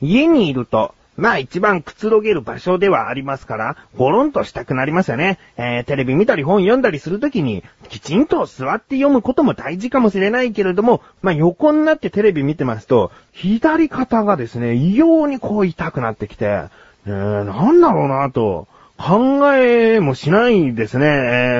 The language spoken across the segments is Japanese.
家にいると、まあ一番くつろげる場所ではありますから、ゴロンとしたくなりますよね。えー、テレビ見たり本読んだりするときに、きちんと座って読むことも大事かもしれないけれども、まあ横になってテレビ見てますと、左肩がですね、異様にこう痛くなってきて、えー、なんだろうなと。考えもしないですね。え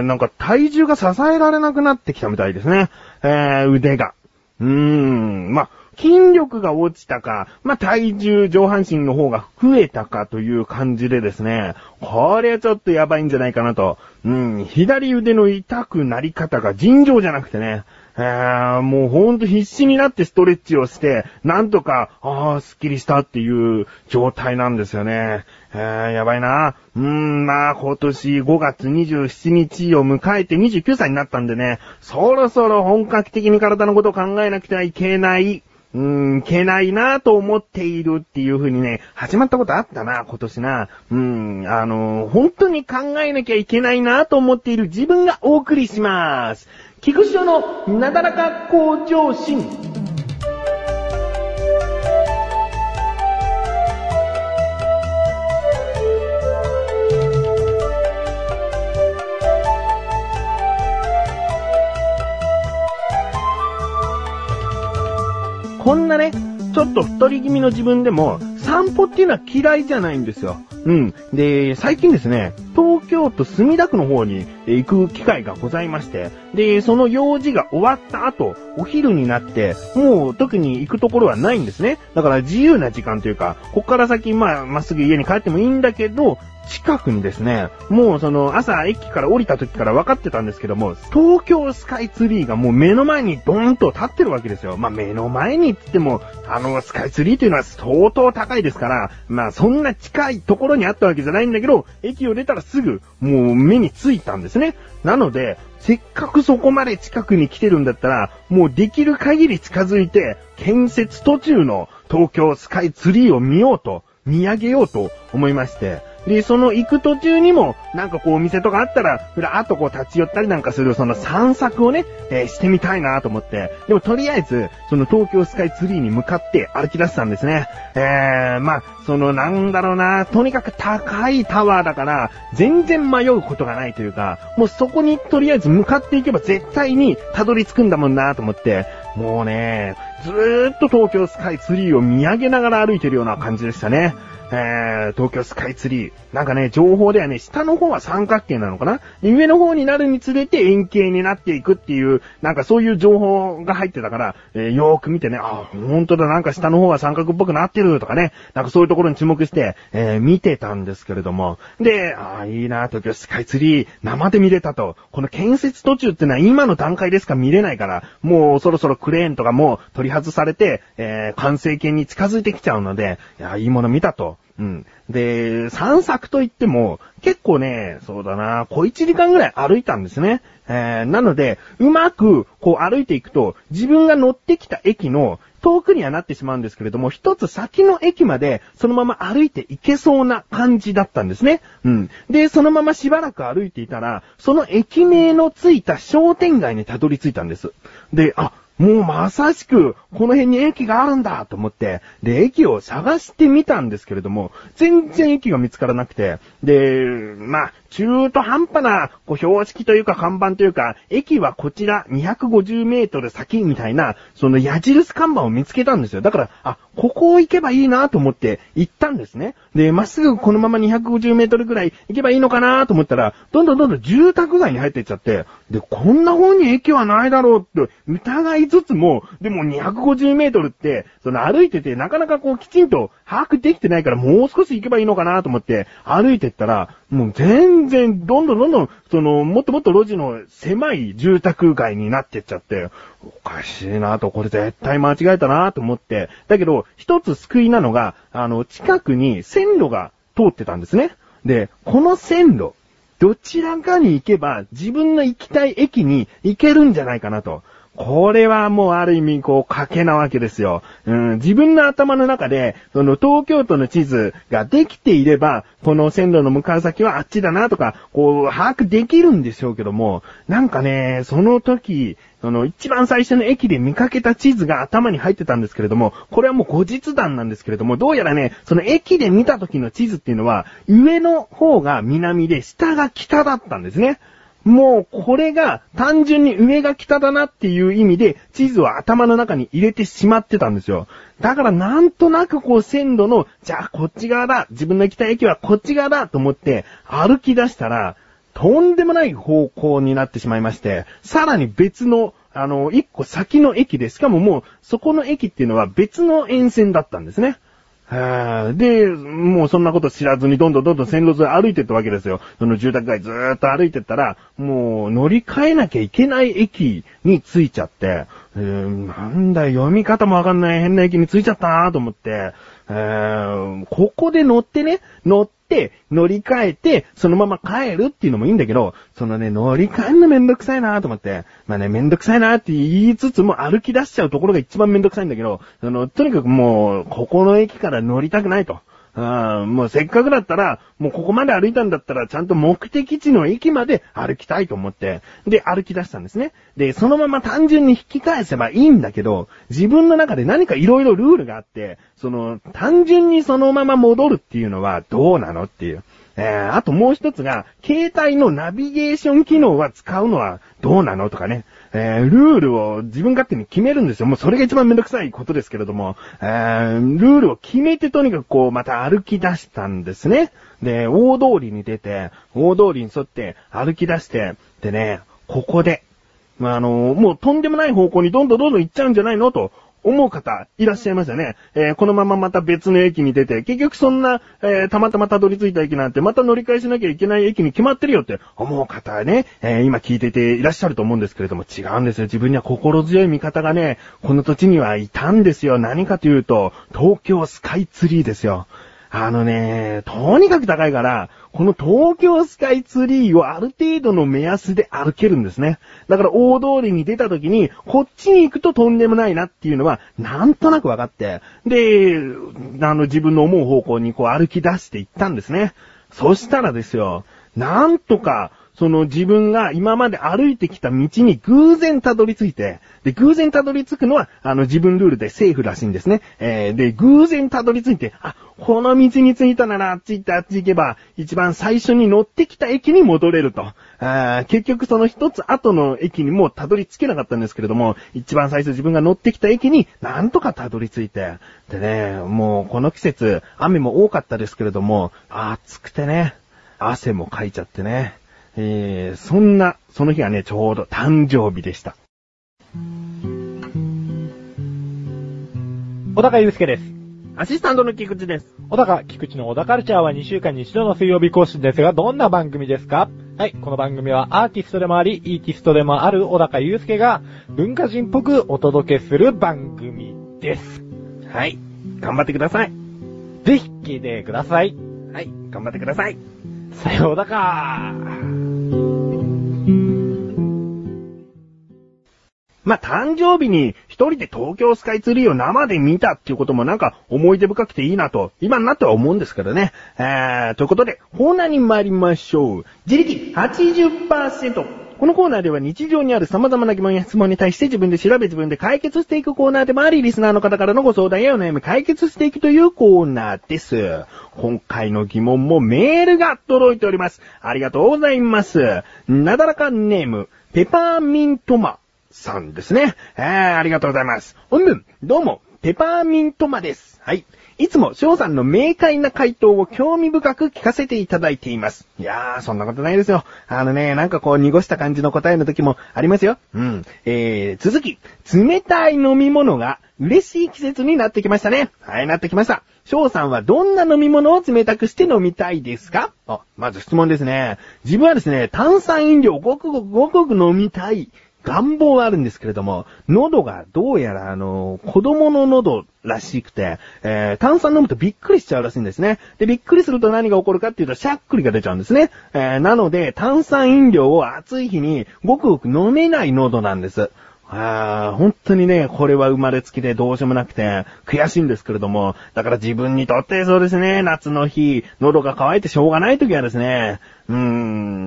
ー、なんか体重が支えられなくなってきたみたいですね。えー、腕が。うーん、まあ、筋力が落ちたか、まあ、体重、上半身の方が増えたかという感じでですね、これはちょっとやばいんじゃないかなと。うん、左腕の痛くなり方が尋常じゃなくてね、えー、もうほんと必死になってストレッチをして、なんとか、ああ、スッキリしたっていう状態なんですよね。えー、やばいな。うーん、まあ、今年5月27日を迎えて29歳になったんでね、そろそろ本格的に体のことを考えなくてはいけないうーん、いけないなぁと思っているっていう風にね、始まったことあったな、今年な。うーん、あのー、本当に考えなきゃいけないなぁと思っている自分がお送りします。菊池のなだらか向上心。こんなね、ちょっと太り気味の自分でも、散歩っていうのは嫌いじゃないんですよ。うん。で、最近ですね、東京都墨田区の方に行く機会がございまして、で、その用事が終わった後、お昼になって、もう特に行くところはないんですね。だから自由な時間というか、こっから先、まあ、まっすぐ家に帰ってもいいんだけど、近くにですね、もうその朝駅から降りた時から分かってたんですけども、東京スカイツリーがもう目の前にドーンと立ってるわけですよ。まあ目の前にって言っても、あのスカイツリーというのは相当高いですから、まあそんな近いところにあったわけじゃないんだけど、駅を出たらすぐもう目についたんですね。ね。なので、せっかくそこまで近くに来てるんだったら、もうできる限り近づいて、建設途中の東京スカイツリーを見ようと、見上げようと思いまして、で、その行く途中にも、なんかこうお店とかあったら、ふらーっとこう立ち寄ったりなんかする、その散策をね、えー、してみたいなと思って。でもとりあえず、その東京スカイツリーに向かって歩き出したんですね。えー、まあ、そのなんだろうな、とにかく高いタワーだから、全然迷うことがないというか、もうそこにとりあえず向かっていけば絶対にたどり着くんだもんなと思って、もうね、ずーっと東京スカイツリーを見上げながら歩いてるような感じでしたね。えー、東京スカイツリー。なんかね、情報ではね、下の方は三角形なのかな？上の方になるにつれて円形になっていくっていう、なんかそういう情報が入ってたから、えー、よーく見てね、あ、ほんとだ、なんか下の方は三角っぽくなってるとかね、なんかそういうところに注目して、えー、見てたんですけれども。で、あいいな、東京スカイツリー、生で見れたと。この建設途中ってのは今の段階でしか見れないから、もうそろそろクレーンとかも取り外されて、えー、完成形に近づいてきちゃうので、いや、いいもの見たと。うん。で、散策といっても、結構ね、そうだな、小1時間ぐらい歩いたんですね。えー、なので、うまく、こう歩いていくと、自分が乗ってきた駅の遠くにはなってしまうんですけれども、一つ先の駅までそのまま歩いていけそうな感じだったんですね。うん。で、そのまましばらく歩いていたら、その駅名のついた商店街にたどり着いたんです。で、あ、もうまさしく、この辺に駅があるんだと思って、で、駅を探してみたんですけれども、全然駅が見つからなくて、で、まあ、中途半端な、こう、標識というか看板というか、駅はこちら250メートル先みたいな、その矢印看板を見つけたんですよ。だから、あ、ここを行けばいいなと思って行ったんですね。で、まっすぐこのまま250メートルぐらい行けばいいのかなと思ったら、どんどんどんどん住宅街に入っていっちゃって、で、こんな方に駅はないだろうって疑いつつも、でも250メートルって、その歩いててなかなかこうきちんと把握できてないからもう少し行けばいいのかなと思って歩いてったら、もう全然どんどんどんどん、その、もっともっと路地の狭い住宅街になってっちゃって、おかしいなと、これ絶対間違えたなと思って、だけど、一つ救いなのが、あの、近くに線路が通ってたんですね。で、この線路、どちらかに行けば自分の行きたい駅に行けるんじゃないかなと。これはもうある意味こう賭けなわけですよ。うん、自分の頭の中で、その東京都の地図ができていれば、この線路の向かう先はあっちだなとか、こう把握できるんでしょうけども、なんかね、その時、その一番最初の駅で見かけた地図が頭に入ってたんですけれども、これはもう後日談なんですけれども、どうやらね、その駅で見た時の地図っていうのは、上の方が南で下が北だったんですね。もうこれが単純に上が北だなっていう意味で地図を頭の中に入れてしまってたんですよ。だからなんとなくこう線路の、じゃあこっち側だ、自分の行きたい駅はこっち側だと思って歩き出したら、とんでもない方向になってしまいまして、さらに別の、あの、一個先の駅で、しかももうそこの駅っていうのは別の沿線だったんですね。で、もうそんなこと知らずにどんどんどんどん線路沿い歩いてったわけですよ。その住宅街ずーっと歩いてったら、もう乗り換えなきゃいけない駅に着いちゃって、えー、なんだ読み方もわかんない変な駅に着いちゃったなと思って、えー、ここで乗ってね、乗って、乗り換えて、そのまま帰るっていうのもいいんだけど、そのね、乗り換えるのめんどくさいなと思って、まあね、めんどくさいなって言いつつも歩き出しちゃうところが一番めんどくさいんだけど、その、とにかくもう、ここの駅から乗りたくないと。あもうせっかくだったら、もうここまで歩いたんだったら、ちゃんと目的地の駅まで歩きたいと思って、で、歩き出したんですね。で、そのまま単純に引き返せばいいんだけど、自分の中で何か色々ルールがあって、その、単純にそのまま戻るっていうのはどうなのっていう。えー、あともう一つが、携帯のナビゲーション機能は使うのはどうなのとかね。えー、ルールを自分勝手に決めるんですよ。もうそれが一番めんどくさいことですけれども、えー、ルールを決めてとにかくこう、また歩き出したんですね。で、大通りに出て、大通りに沿って歩き出して、でね、ここで、まあ、あのもうとんでもない方向にどんどんどんどん行っちゃうんじゃないのと思う方、いらっしゃいましたね。えー、このまままた別の駅に出て、結局そんな、えー、たまたまたどり着いた駅なんて、また乗り換えしなきゃいけない駅に決まってるよって思う方はね、えー、今聞いてていらっしゃると思うんですけれども、違うんですよ。自分には心強い味方がね、この土地にはいたんですよ。何かというと、東京スカイツリーですよ。あのね、とにかく高いから、この東京スカイツリーをある程度の目安で歩けるんですね。だから大通りに出た時に、こっちに行くととんでもないなっていうのは、なんとなく分かって、で、あの自分の思う方向にこう歩き出していったんですね。そしたらですよ、なんとか、その自分が今まで歩いてきた道に偶然たどり着いて、で、偶然たどり着くのは、あの、自分ルールでセーフらしいんですね。えー、で、偶然たどり着いて、あ、この道に着いたなら、あっち行ってあっち行けば、一番最初に乗ってきた駅に戻れると。あ結局その一つ後の駅にもうたどり着けなかったんですけれども、一番最初自分が乗ってきた駅になんとかたどり着いて、でね、もうこの季節、雨も多かったですけれども、暑くてね、汗もかいちゃってね、えー、そんな、その日はね、ちょうど誕生日でした。小高祐介です。アシスタントの菊池です。小高、菊池の小高カルチャーは2週間に1度の水曜日更新ですが、どんな番組ですか？はい、この番組はアーティストでもあり、イーティストでもある小高祐介が文化人っぽくお届けする番組です。はい、頑張ってください。ぜひ聞いてください。はい、頑張ってください。さようだかまあ、誕生日に一人で東京スカイツリーを生で見たっていうこともなんか思い出深くていいなと、今になっては思うんですけどね。えー、ということで、コーナーに参りましょう。自力80%。このコーナーでは日常にある様々な疑問や質問に対して自分で調べ自分で解決していくコーナーでもあり、リスナーの方からのご相談やお悩み解決していくというコーナーです。今回の疑問もメールが届いております。ありがとうございます。なだらかネーム、ペパーミントマさんですね。えー、ありがとうございます。うん、どうも、ペパーミントマです。はい。いつも翔さんの明快な回答を興味深く聞かせていただいています。いやー、そんなことないですよ。あのね、なんかこう濁した感じの答えの時もありますよ。うん。えー、続き、冷たい飲み物が嬉しい季節になってきましたね。はい、なってきました。翔さんはどんな飲み物を冷たくして飲みたいですか？あ、まず質問ですね。自分はですね、炭酸飲料をごくごくごくごく飲みたい。願望はあるんですけれども、喉がどうやらあの、子供の喉らしくて、えー、炭酸飲むとびっくりしちゃうらしいんですね。で、びっくりすると何が起こるかっていうと、しゃっくりが出ちゃうんですね。えー、なので、炭酸飲料を暑い日にごくごく飲めない喉なんです。あー本当にね、これは生まれつきでどうしようもなくて、悔しいんですけれども、だから自分にとってそうですね、夏の日、喉が渇いてしょうがない時はですね、うー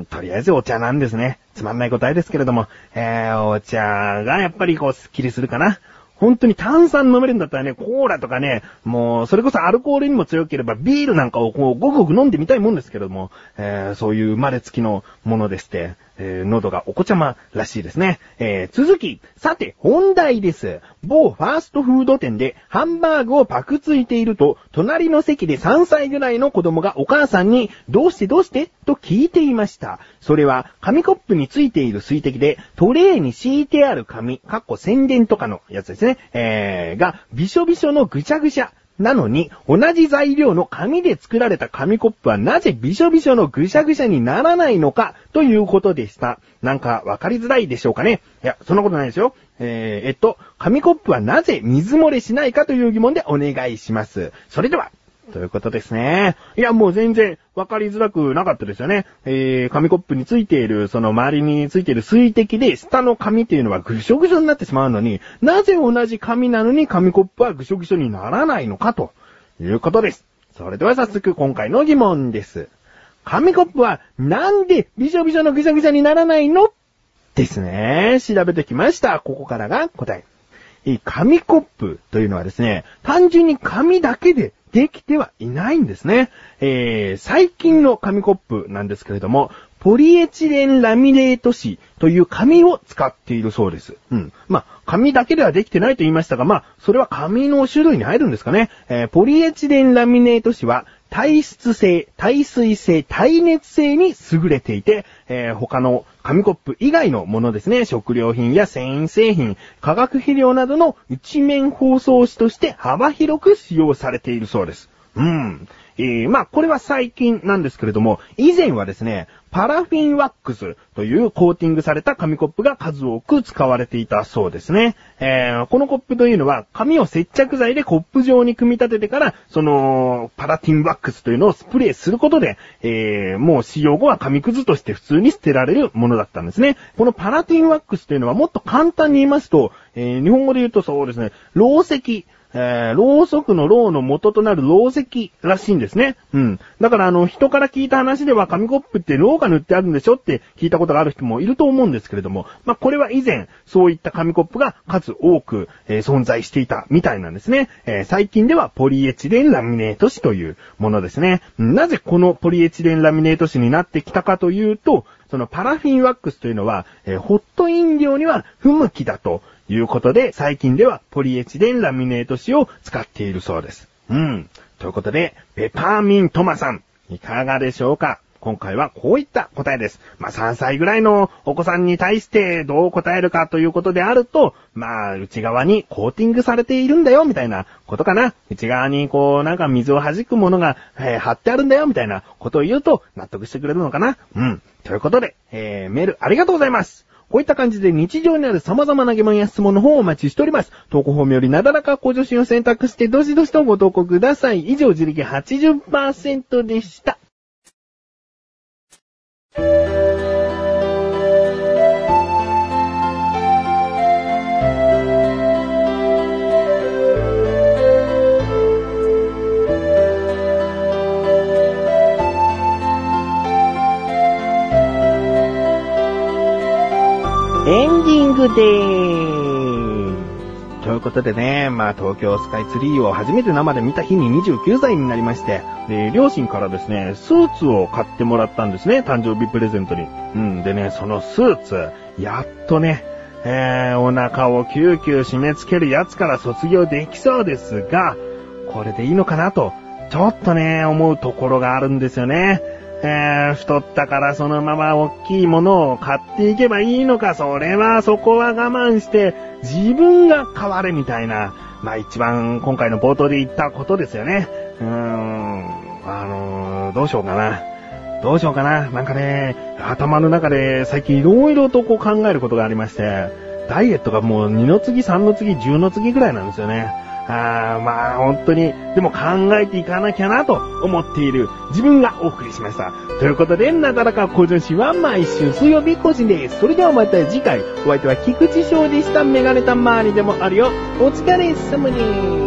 ん、とりあえずお茶なんですね。つまんない答えですけれども、えー、お茶がやっぱりこう、スッキリするかな。本当に炭酸飲めるんだったらね、コーラとかね、もう、それこそアルコールにも強ければビールなんかをこう、ごくごく飲んでみたいもんですけれども、えー、そういう生まれつきのものでして、えー、喉がお子ちゃまらしいですね。えー、続き、さて、本題です。某ファーストフード店でハンバーグをパクついていると、隣の席で3歳ぐらいの子供がお母さんに、どうしてどうして？と聞いていました。それは、紙コップについている水滴で、トレーに敷いてある紙、かっこ宣伝とかのやつですね、えー、が、びしょびしょのぐちゃぐちゃ。なのに、同じ材料の紙で作られた紙コップはなぜびしょびしょのぐしゃぐしゃにならないのかということでした。なんかわかりづらいでしょうかねいや、そんなことないですよ。えー、えっと、紙コップはなぜ水漏れしないかという疑問でお願いします。それでは、ということですね。いや、もう全然分かりづらくなかったですよね。えー、紙コップについている、その周りについている水滴で、下の紙っていうのはぐしょぐしょになってしまうのに、なぜ同じ紙なのに紙コップはぐしょぐしょにならないのかということです。それでは早速今回の疑問です。紙コップはなんでびしょびしょのぐしゃぐしゃにならないの？ですね。調べてきました。ここからが答。え紙コップというのはですね、単純に紙だけでできてはいないんですね。えー、最近の紙コップなんですけれども、ポリエチレンラミネート紙という紙を使っているそうです。うん。まあ、紙だけではできてないと言いましたが、まあ、それは紙の種類に入るんですかね。えー、ポリエチレンラミネート紙は、耐湿性、耐水性、耐熱性に優れていて、えー、他の紙コップ以外のものですね、食料品や繊維製品、化学肥料などの一面包装紙として幅広く使用されているそうです。うん。えー、まあ、これは最近なんですけれども、以前はですね、パラフィンワックスというコーティングされた紙コップが数多く使われていたそうですね。えー、このコップというのは、紙を接着剤でコップ状に組み立ててから、その、パラフィンワックスというのをスプレーすることで、えー、もう使用後は紙くずとして普通に捨てられるものだったんですね。このパラフィンワックスというのはもっと簡単に言いますと、えー、日本語で言うとそうですね、ろう石、えー、ろうそくのろうの元となるろう石らしいんですね。うん。だからあの、人から聞いた話では紙コップってろうが塗ってあるんでしょって聞いたことがある人もいると思うんですけれども、まあ、これは以前、そういった紙コップが数多く、えー存在していたみたいなんですね。えー最近ではポリエチレンラミネート紙というものですね。なぜこのポリエチレンラミネート紙になってきたかというと、そのパラフィンワックスというのは、えーホット飲料には不向きだということで、最近ではポリエチレンラミネート紙を使っているそうです。うん。ということで、ペパーミントマさん、いかがでしょうか？今回はこういった答えです。まあ、3歳ぐらいのお子さんに対してどう答えるかということであると、まあ、内側にコーティングされているんだよ、みたいなことかな。内側にこう、なんか水を弾くものが、えー貼ってあるんだよ、みたいなことを言うと納得してくれるのかな？うん。ということで、えー、メールありがとうございます。こういった感じで日常にある様々な疑問や質問の方をお待ちしております。投稿フォームよりなだらか向上心を選択してどしどしとご投稿ください。以上、自力80%でした。ことでね、まあ東京スカイツリーを初めて生で見た日に29歳になりまして、で、両親からですね、スーツを買ってもらったんですね、誕生日プレゼントに。うん、でね、そのスーツ、やっとね、えー、お腹をキューキュー締め付けるやつから卒業できそうですが、これでいいのかなと、ちょっとね、思うところがあるんですよね。えー、太ったからそのまま大きいものを買っていけばいいのか、それはそこは我慢して自分が変われみたいな、まあ一番今回の冒頭で言ったことですよね。うーん、あのーどうしようかな。どうしようかな。なんかね、頭の中で最近いろいろとこう考えることがありまして、ダイエットがもう2の次、3の次、10の次ぐらいなんですよね。あーまあ本当に、でも考えていかなきゃなと思っている自分がお送りしました。ということで、なだらか向上心は毎週水曜日更新です。それではまた次回、お相手は菊池翔でした。メガネた周りでもあるよ。お疲れ様です。